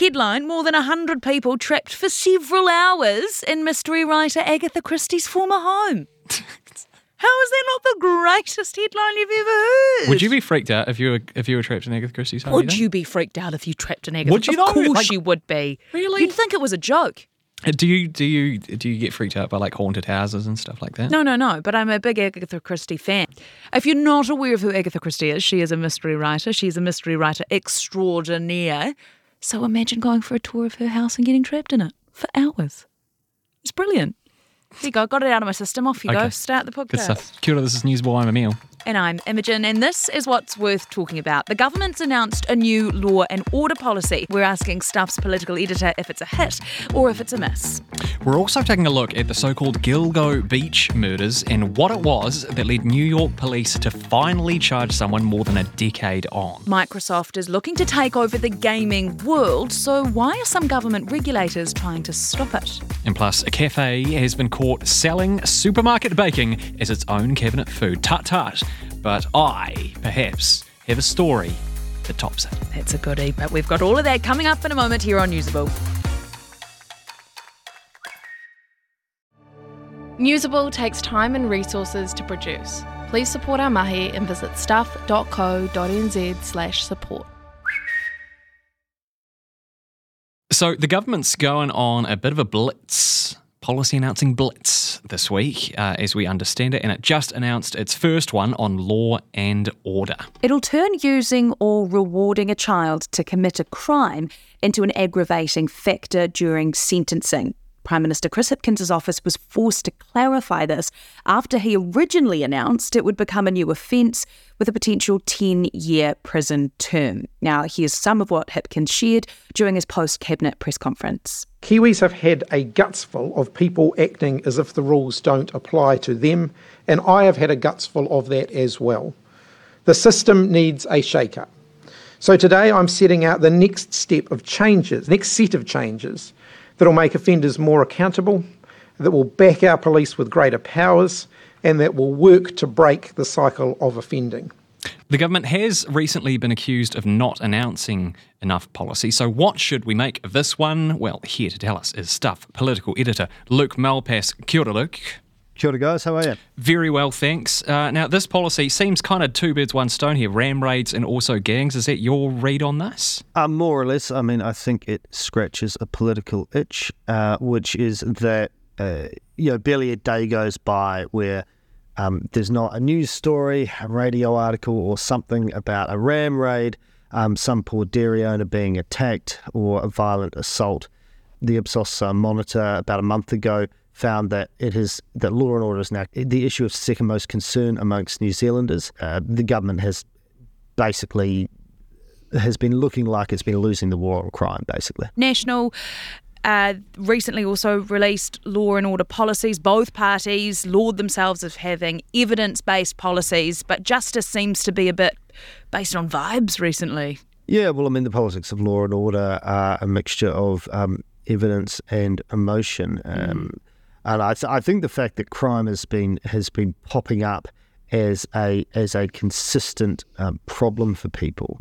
Headline More than 100 people trapped for several hours in mystery writer Agatha Christie's former home. How is that not the greatest headline you've ever heard? Would you be freaked out if you were if you were trapped in Agatha Christie's home? Would think? you be freaked out if you trapped in Agatha? Would you Of though? course Like- you would be. Really? You'd think it was a joke. Uh, Do you do you do you get freaked out by like haunted houses and stuff like that? No, no, no. But I'm a big Agatha Christie fan. If you're not aware of who Agatha Christie is, she is a mystery writer. She's a mystery writer extraordinaire. So imagine going for a tour of her house and getting trapped in it for hours. It's brilliant. There you go. Got it out of my system. Off you go. Okay. Start the podcast. Good stuff. Kia ora, this is Newsable. I'm Emil. And I'm Imogen, and this is what's worth talking about. The government's announced a new law and order policy. We're asking Stuff's political editor if it's a hit or if it's a miss. We're also taking a look at the so-called Gilgo Beach murders and what it was that led New York police to finally charge someone more than a decade on. Microsoft is looking to take over the gaming world, so why are some government regulators trying to stop it? And plus, a cafe has been caught selling supermarket baking as its own cabinet food. Tut tut. But I, perhaps, have a story that tops it. That's a goodie, but we've got all of that coming up in a moment here on Newsable. Newsable takes time and resources to produce. Please support our mahi and visit stuff.co.nz slash support. So the government's going on a bit of a blitz, policy announcing blitz this week, uh, as we understand it, and it just announced its first one on law and order. It'll turn using or rewarding a child to commit a crime into an aggravating factor during sentencing. Prime Minister Chris Hipkins' office was forced to clarify this after he originally announced it would become a new offence with a potential 10 year prison term. Now, here's some of what Hipkins shared during his post cabinet press conference. Kiwis have had a gutsful of people acting as if the rules don't apply to them, and I have had a gutsful of that as well. The system needs a shake up. So today I'm setting out the next step of changes, next set of changes that will make offenders more accountable, that will back our police with greater powers, and that will work to break the cycle of offending. The government has recently been accused of not announcing enough policy. So, what should we make of this one? Well, here to tell us is Stuff political editor Luke Malpass. Kia ora, Luke. Kia ora, guys. How are you? Very well, thanks. Uh, now, this policy seems kind of two birds, one stone here ram raids and also gangs. Is that your read on this? Uh, more or less. I mean, I think it scratches a political itch, uh, which is that, uh, you know, barely a day goes by where um, there's not a news story, a radio article, or something about a ram raid, um, some poor dairy owner being attacked, or a violent assault. The Ipsos uh, Monitor about a month ago found that it is that law and order is now the issue of second most concern amongst New Zealanders. Uh, the government has basically has been looking like it's been losing the war on crime, basically. National uh, recently also released law and order policies. Both parties laud themselves as having evidence based policies, but justice seems to be a bit based on vibes recently. Yeah, well, I mean, the politics of law and order are a mixture of um, evidence and emotion, um, and I, th- I think the fact that crime has been has been popping up as a as a consistent um, problem for people.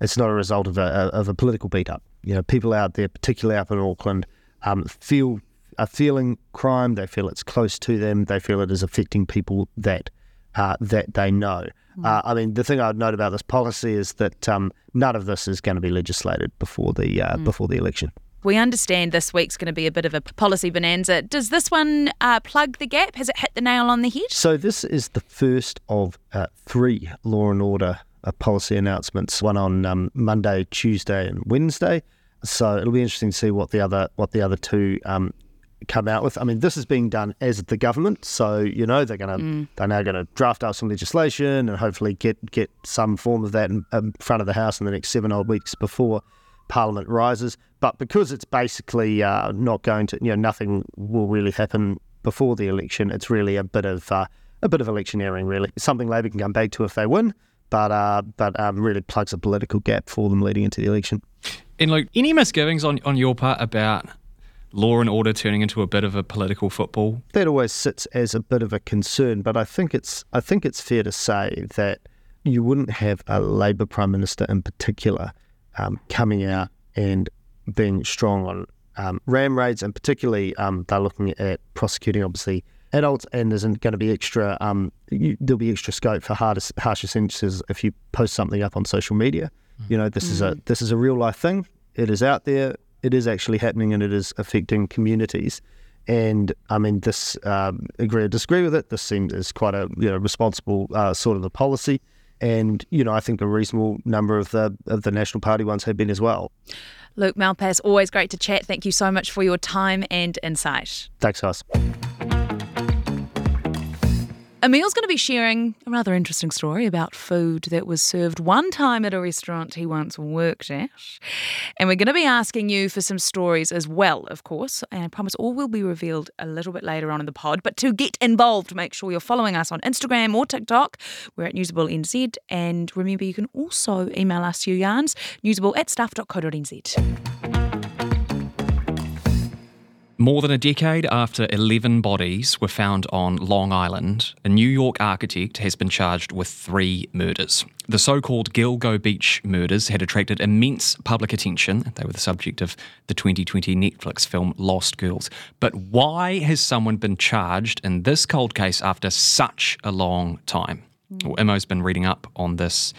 It's not a result of a of a political beat up. You know, people out there, particularly up in Auckland, um, feel are feeling crime. They feel it's close to them. They feel it is affecting people that uh, that they know. Uh, I mean, the thing I'd note about this policy is that um, none of this is going to be legislated before the uh, before the election. We understand this week's going to be a bit of a policy bonanza. Does this one uh, plug the gap? Has it hit the nail on the head? So this is the first of uh, three law and order uh, policy announcements. One on um, Monday, Tuesday, and Wednesday. So it'll be interesting to see what the other what the other two um, come out with. I mean, this is being done as the government, so you know they're going to they're now going to draft out some legislation and hopefully get get some form of that in, in front of the House in the next seven odd weeks before Parliament rises. But because it's basically uh, not going to, you know, nothing will really happen before the election. It's really a bit of uh, a bit of electioneering, really. Something Labour can come back to if they win, but uh, but um, really plugs a political gap for them leading into the election. And Luke, any misgivings on, on your part about law and order turning into a bit of a political football? That always sits as a bit of a concern, but I think it's I think it's fair to say that you wouldn't have a Labour prime minister in particular um, coming out and being strong on um, ram raids, and particularly um, they're looking at prosecuting obviously adults, and there's going to be extra um, you, there'll be extra scope for harder, harsher sentences if you post something up on social media. You know, this is a this is a real life thing. It is out there. It is actually happening, and it is affecting communities. And I mean, this um, agree or disagree with it. This seems is quite a you know responsible uh, sort of a policy, and you know I think a reasonable number of the of the National Party ones have been as well. Luke Malpass, always great to chat. Thank you so much for your time and insight. Thanks, guys. Emil's going to be sharing a rather interesting story about food that was served one time at a restaurant he once worked at. And we're going to be asking you for some stories as well, of course. And I promise all will be revealed a little bit later on in the pod. But to get involved, make sure you're following us on Instagram or TikTok. We're at Newsable NZ. And remember, you can also email us your yarns, newsable at stuff.co.nz. More than a decade after 11 bodies were found on Long Island, a New York architect has been charged with three murders. The so called Gilgo Beach murders had attracted immense public attention. They were the subject of the 2020 Netflix film Lost Girls. But why has someone been charged in this cold case after such a long time? Well, Imo's been reading up on this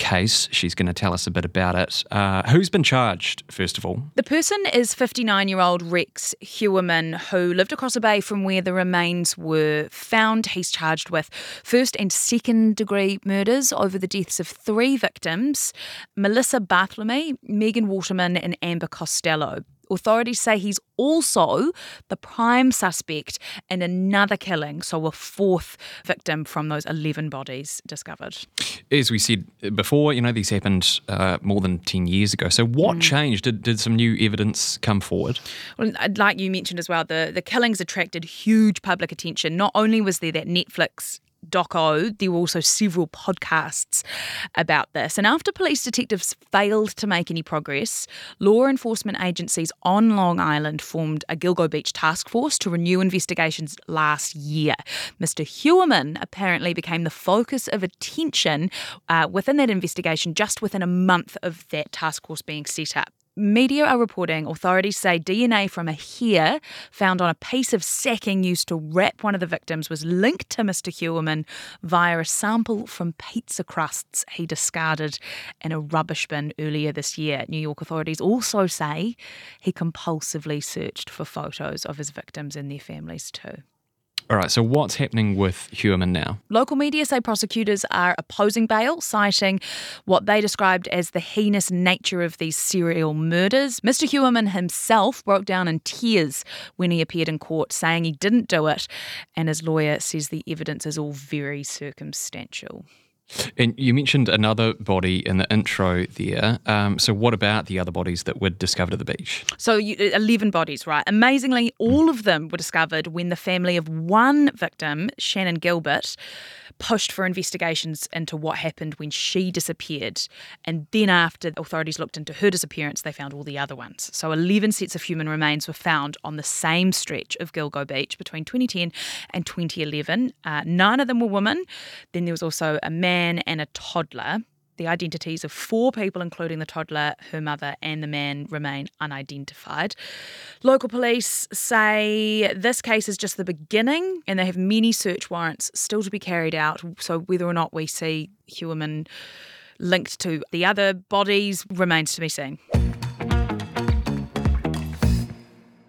case. She's going to tell us a bit about it. Uh, who's been charged, first of all? The person is 59 year old Rex Heuermann, who lived across the bay from where the remains were found. He's charged with first and second degree murders over the deaths of three victims Melissa Barthelemy, Megan Waterman, and Amber Costello. Authorities say he's also the prime suspect in another killing, so a fourth victim from those 11 bodies discovered. As we said before, you know, these happened uh, more than 10 years ago. So, what changed? Did, did some new evidence come forward? Well, like you mentioned as well, the, the killings attracted huge public attention. Not only was there that Netflix doco, there were also several podcasts about this. And after police detectives failed to make any progress, law enforcement agencies on Long Island formed a Gilgo Beach task force to renew investigations last year. Mr. Heuermann apparently became the focus of attention uh, within that investigation just within a month of that task force being set up. Media are reporting authorities say DNA from a hair found on a piece of sacking used to wrap one of the victims was linked to Mr. Heuermann via a sample from pizza crusts he discarded in a rubbish bin earlier this year. New York authorities also say he compulsively searched for photos of his victims and their families too. All right, so what's happening with Heuermann now? Local media say prosecutors are opposing bail, citing what they described as the heinous nature of these serial murders. Mr. Heuermann himself broke down in tears when he appeared in court, saying he didn't do it, and his lawyer says the evidence is all very circumstantial. And you mentioned another body in the intro there. Um, so, what about the other bodies that were discovered at the beach? So, you, 11 bodies, right? Amazingly, all of them were discovered when the family of one victim, Shannan Gilbert, pushed for investigations into what happened when she disappeared. And then, after authorities looked into her disappearance, they found all the other ones. So, 11 sets of human remains were found on the same stretch of Gilgo Beach between 2010 and 2011. Uh, nine of them were women. Then there was also a man and a toddler. The identities of four people, including the toddler, her mother, and the man, remain unidentified. Local police say this case is just the beginning and they have many search warrants still to be carried out. So, whether or not we see Heuermann linked to the other bodies remains to be seen.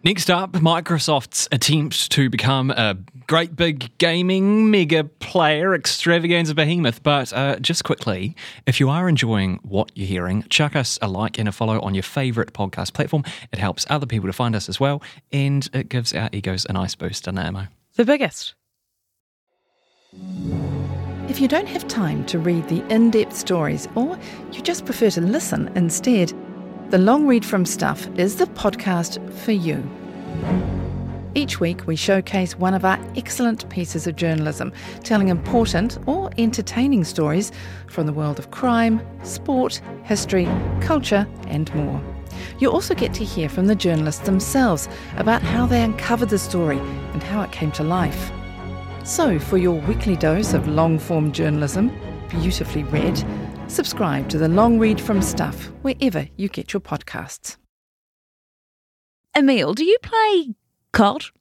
Next up, Microsoft's attempt to become a great big gaming mega player extravaganza behemoth. But uh, just quickly, if you are enjoying what you're hearing, chuck us a like and a follow on your favourite podcast platform. It helps other people to find us as well, and it gives our egos a nice boost, doesn't it, Imo? The biggest. If you don't have time to read the in depth stories or you just prefer to listen instead, the Long Read from Stuff is the podcast for you. Each week, we showcase one of our excellent pieces of journalism, telling important or entertaining stories from the world of crime, sport, history, culture, and more. You also get to hear from the journalists themselves about how they uncovered the story and how it came to life. So, for your weekly dose of long form journalism, beautifully read, Subscribe to the long read from Stuff wherever you get your podcasts. Emil, do you play COD?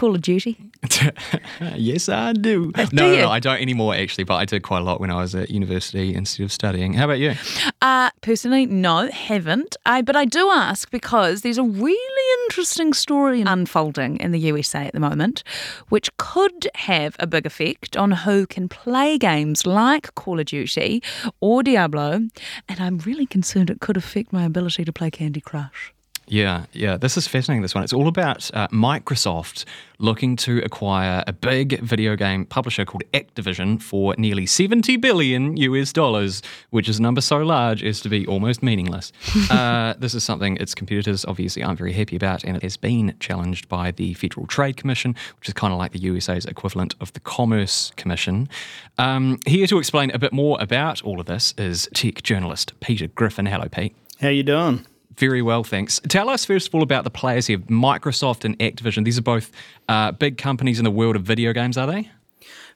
Call of Duty? yes, I do. do no, you? no, I don't anymore actually, but I did quite a lot when I was at university instead of studying. How about you? Uh, personally, no, haven't. I, but I do ask because there's a really interesting story unfolding in the USA at the moment, which could have a big effect on who can play games like Call of Duty or Diablo. And I'm really concerned it could affect my ability to play Candy Crush. Yeah, yeah. This is fascinating. This one. It's all about uh, Microsoft looking to acquire a big video game publisher called Activision for nearly 70 billion US dollars, which is a number so large as to be almost meaningless. uh, this is something its competitors obviously aren't very happy about, and it has been challenged by the Federal Trade Commission, which is kind of like the USA's equivalent of the Commerce Commission. Um, here to explain a bit more about all of this is tech journalist Peter Griffin. Hello, Pete. How you doing? Very well, thanks. Tell us first of all about the players here Microsoft and Activision. These are both uh, big companies in the world of video games, are they?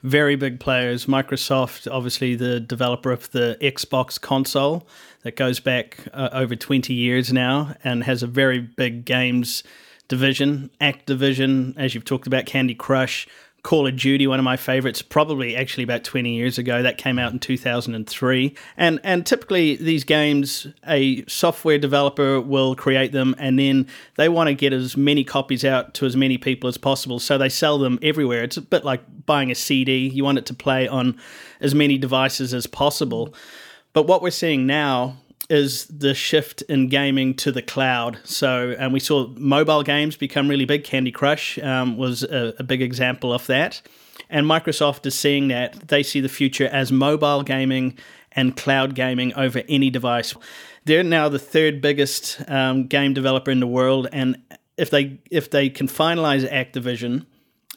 Very big players. Microsoft, obviously the developer of the Xbox console that goes back uh, over 20 years now and has a very big games division. Activision, as you've talked about, Candy Crush, Call of Duty, one of my favorites, probably actually about 20 years ago. That came out in 2003. And and typically these games, a software developer will create them and then they want to get as many copies out to as many people as possible. So they sell them everywhere. It's a bit like buying a CD. You want it to play on as many devices as possible. But what we're seeing now is the shift in gaming to the cloud. So, and we saw mobile games become really big. Candy Crush um, was a, a big example of that. And Microsoft is seeing that they see the future as mobile gaming and cloud gaming over any device. They're now the third biggest um, game developer in the world, and if they if they can finalize Activision,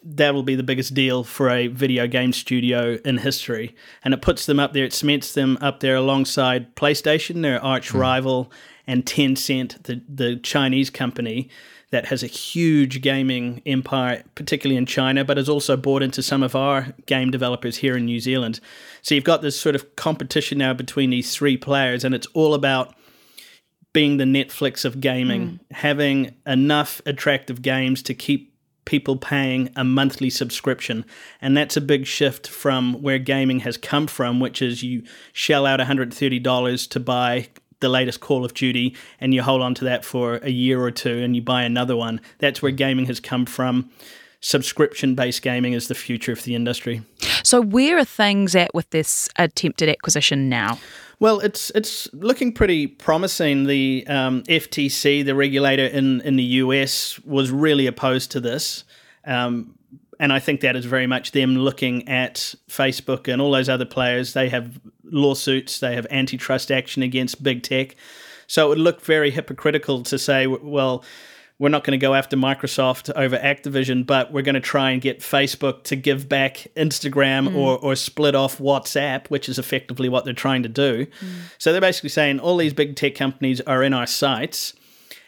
that will be the biggest deal for a video game studio in history. And it puts them up there, it cements them up there alongside PlayStation, their arch hmm. rival, and Tencent, the, the Chinese company that has a huge gaming empire, particularly in China, but has also bought into some of our game developers here in New Zealand. So you've got this sort of competition now between these three players, and it's all about being the Netflix of gaming, hmm. having enough attractive games to keep people paying a monthly subscription. And that's a big shift from where gaming has come from, which is you shell out $130 to buy the latest Call of Duty and you hold on to that for a year or two and you buy another one. That's where gaming has come from. Subscription based gaming is the future of the industry. So, where are things at with this attempted acquisition now? Well, it's it's looking pretty promising. The um, FTC, the regulator in, in the US, was really opposed to this. Um, and I think that is very much them looking at Facebook and all those other players. They have lawsuits, they have antitrust action against big tech. So it would look very hypocritical to say, well, we're not going to go after Microsoft over Activision, but we're going to try and get Facebook to give back Instagram mm. or, or split off WhatsApp, which is effectively what they're trying to do. Mm. So they're basically saying all these big tech companies are in our sights.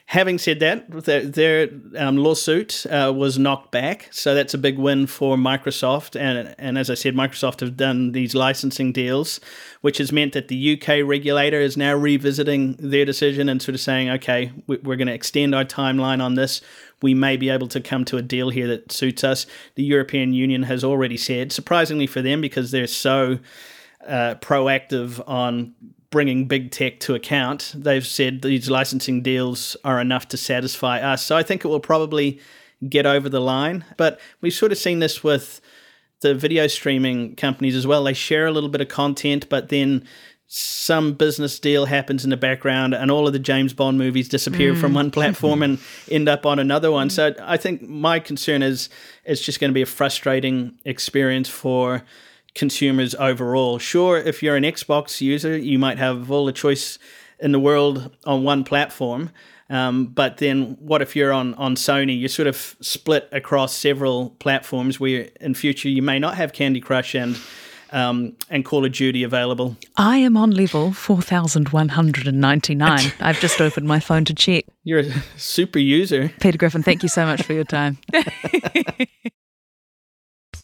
Having said that, their, their um, lawsuit uh, was knocked back, so that's a big win for Microsoft. And and as I said, Microsoft have done these licensing deals, which has meant that the UK regulator is now revisiting their decision and sort of saying, okay, we- we're going to extend our timeline on this. We may be able to come to a deal here that suits us. The European Union has already said, surprisingly for them, because they're so uh, proactive on bringing big tech to account. They've said these licensing deals are enough to satisfy us. So I think it will probably get over the line. But we've sort of seen this with the video streaming companies as well. They share a little bit of content, but then some business deal happens in the background and all of the James Bond movies disappear from one mm. platform and end up on another one. So I think my concern is it's just going to be a frustrating experience for consumers overall. Sure, if you're an Xbox user, you might have all the choice in the world on one platform. Um, but then, what if you're on, on Sony? You're sort of split across several platforms where in future you may not have Candy Crush and um, and Call of Duty available. I am on level 4199. I've just opened my phone to check. You're a super user. Peter Griffin, thank you so much for your time.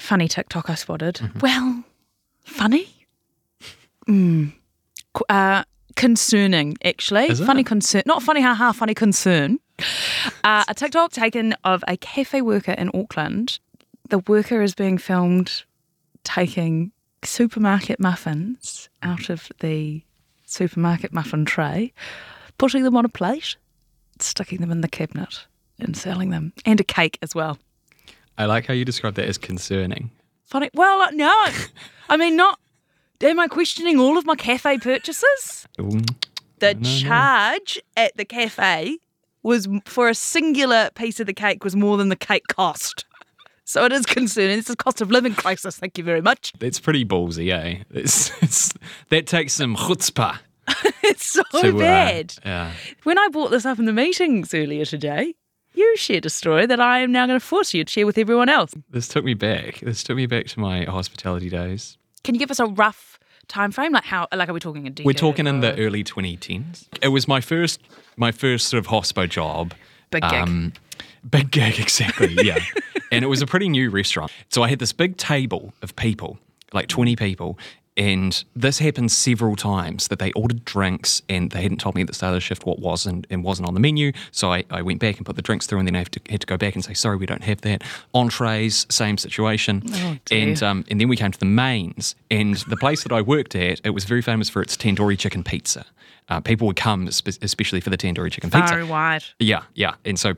Funny TikTok I spotted. Mm-hmm. Well, funny? Mm. Uh, concerning, actually. Funny concern. Not funny, haha, funny concern. Uh, a TikTok taken of a cafe worker in Auckland. The worker is being filmed taking supermarket muffins out of the supermarket muffin tray, putting them on a plate, sticking them in the cabinet, and selling them, and a cake as well. I like how you describe that as concerning. Funny. Well, uh, no, I mean not. Am I questioning all of my cafe purchases? Ooh. The No, no. charge at the cafe was for a singular piece of the cake was more than the cake cost. So it is concerning. It's a cost of living crisis. Thank you very much. That's pretty ballsy, eh? It's, it's, that takes some chutzpah. It's so to, uh, bad. yeah. When I brought this up in the meetings earlier today, you shared a story that I am now going to force you to share with everyone else. This took me back. This took me back to my hospitality days. Can you give us a rough time frame? Like how? Like are we talking a decade? We're talking in the early 2010s. It was my first, my first sort of hospo job. Big gig. Um, big gig, exactly. Yeah, and it was a pretty new restaurant. So I had this big table of people, like 20 people. And this happened several times that they ordered drinks and they hadn't told me at the start of the shift what was and, and wasn't on the menu. So I, I went back and put the drinks through and then I have to, had to go back and say, sorry, we don't have that. Entrees, same situation. Oh, and um, and then we came to the mains. And the place that I worked at, it was very famous for its tandoori chicken pizza. Uh, people would come especially for the tandoori chicken pizza. Far wide. Yeah, yeah. And so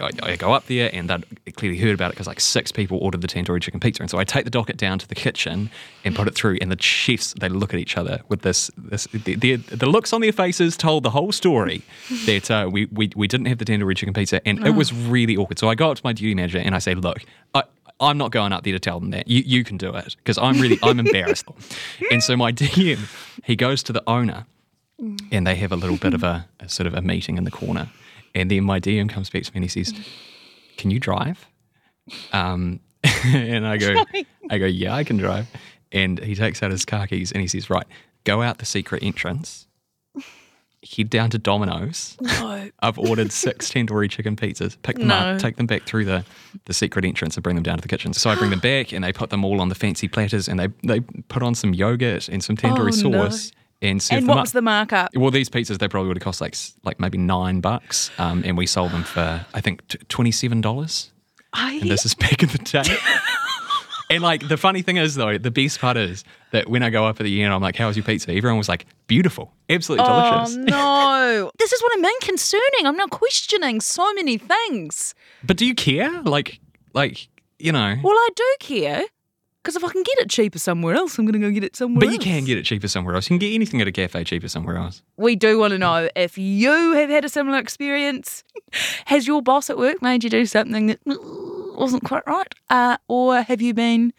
I, I go up there and they'd clearly heard about it because like six people ordered the tandoori chicken pizza. And so I take the docket down to the kitchen and put it through. And the chefs, they look at each other with this, this the, the, the looks on their faces told the whole story that uh, we, we, we didn't have the tender tandoori chicken pizza. And it was really awkward. So I go up to my duty manager and I say, look, I, I'm not going up there to tell them that. You, you can do it because I'm really, I'm embarrassed. and so my DM, he goes to the owner and they have a little bit of a, a sort of a meeting in the corner. And then my DM comes back to me and he says, "Can you drive?" Um, and I go, "I go, yeah, I can drive." And he takes out his car keys and he says, "Right, go out the secret entrance, head down to Domino's. No. I've ordered six tandoori chicken pizzas. Pick them No. up, take them back through the, the secret entrance, and bring them down to the kitchen. So I bring them back, and they put them all on the fancy platters, and they they put on some yogurt and some tandoori Oh, no. sauce." And, serve And what was the markup? Well, these pizzas they probably would have cost like like maybe nine bucks, um, and we sold them for I think twenty seven dollars. I, And this is back in the day. and like the funny thing is though, the best part is that when I go up at the end, I'm like, "How was your pizza?" Everyone was like, "Beautiful, absolutely delicious." Oh no! this is what I mean. Concerning. I'm now questioning so many things. But do you care? Like, like you know. Well, I do care because if I can get it cheaper somewhere else, I'm going to go get it somewhere But else. you can get it cheaper somewhere else. You can get anything at a cafe cheaper somewhere else. We do want to know if you have had a similar experience. Has your boss at work made you do something that wasn't quite right, uh, or have you been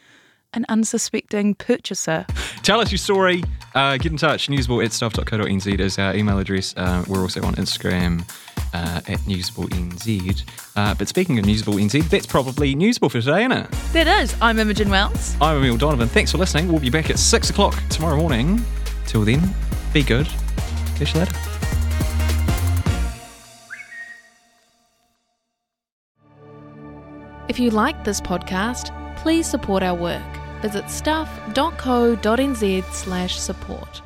an unsuspecting purchaser? Tell us your story. Uh, get in touch. Newsable at stuff.co.nz is our email address. Uh, we're also on Instagram uh, at newsableenz. Uh, but speaking of Newsable NZ, that's probably Newsable for today, isn't it? That is. I'm Imogen Wells. I'm Emil Donovan. Thanks for listening. We'll be back at 6 o'clock tomorrow morning. Till then, be good. Catch you later. If you like this podcast, please support our work. Visit stuff.co.nz slash support.